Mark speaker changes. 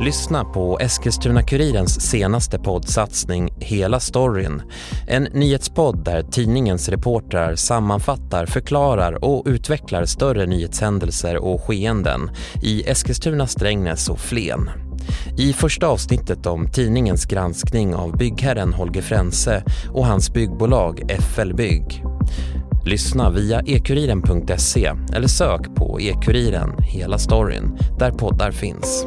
Speaker 1: Lyssna på Eskilstuna-Kurirens senaste poddsatsning Hela storyn. En nyhetspodd där tidningens reportrar sammanfattar, förklarar och utvecklar större nyhetshändelser och skeenden i Eskilstuna, Strängnäs och Flen. I första avsnittet om tidningens granskning av byggherren Holger Frense och hans byggbolag FL Bygg. Lyssna via ekuriren.se eller sök på E-kuriren hela storyn där poddar finns.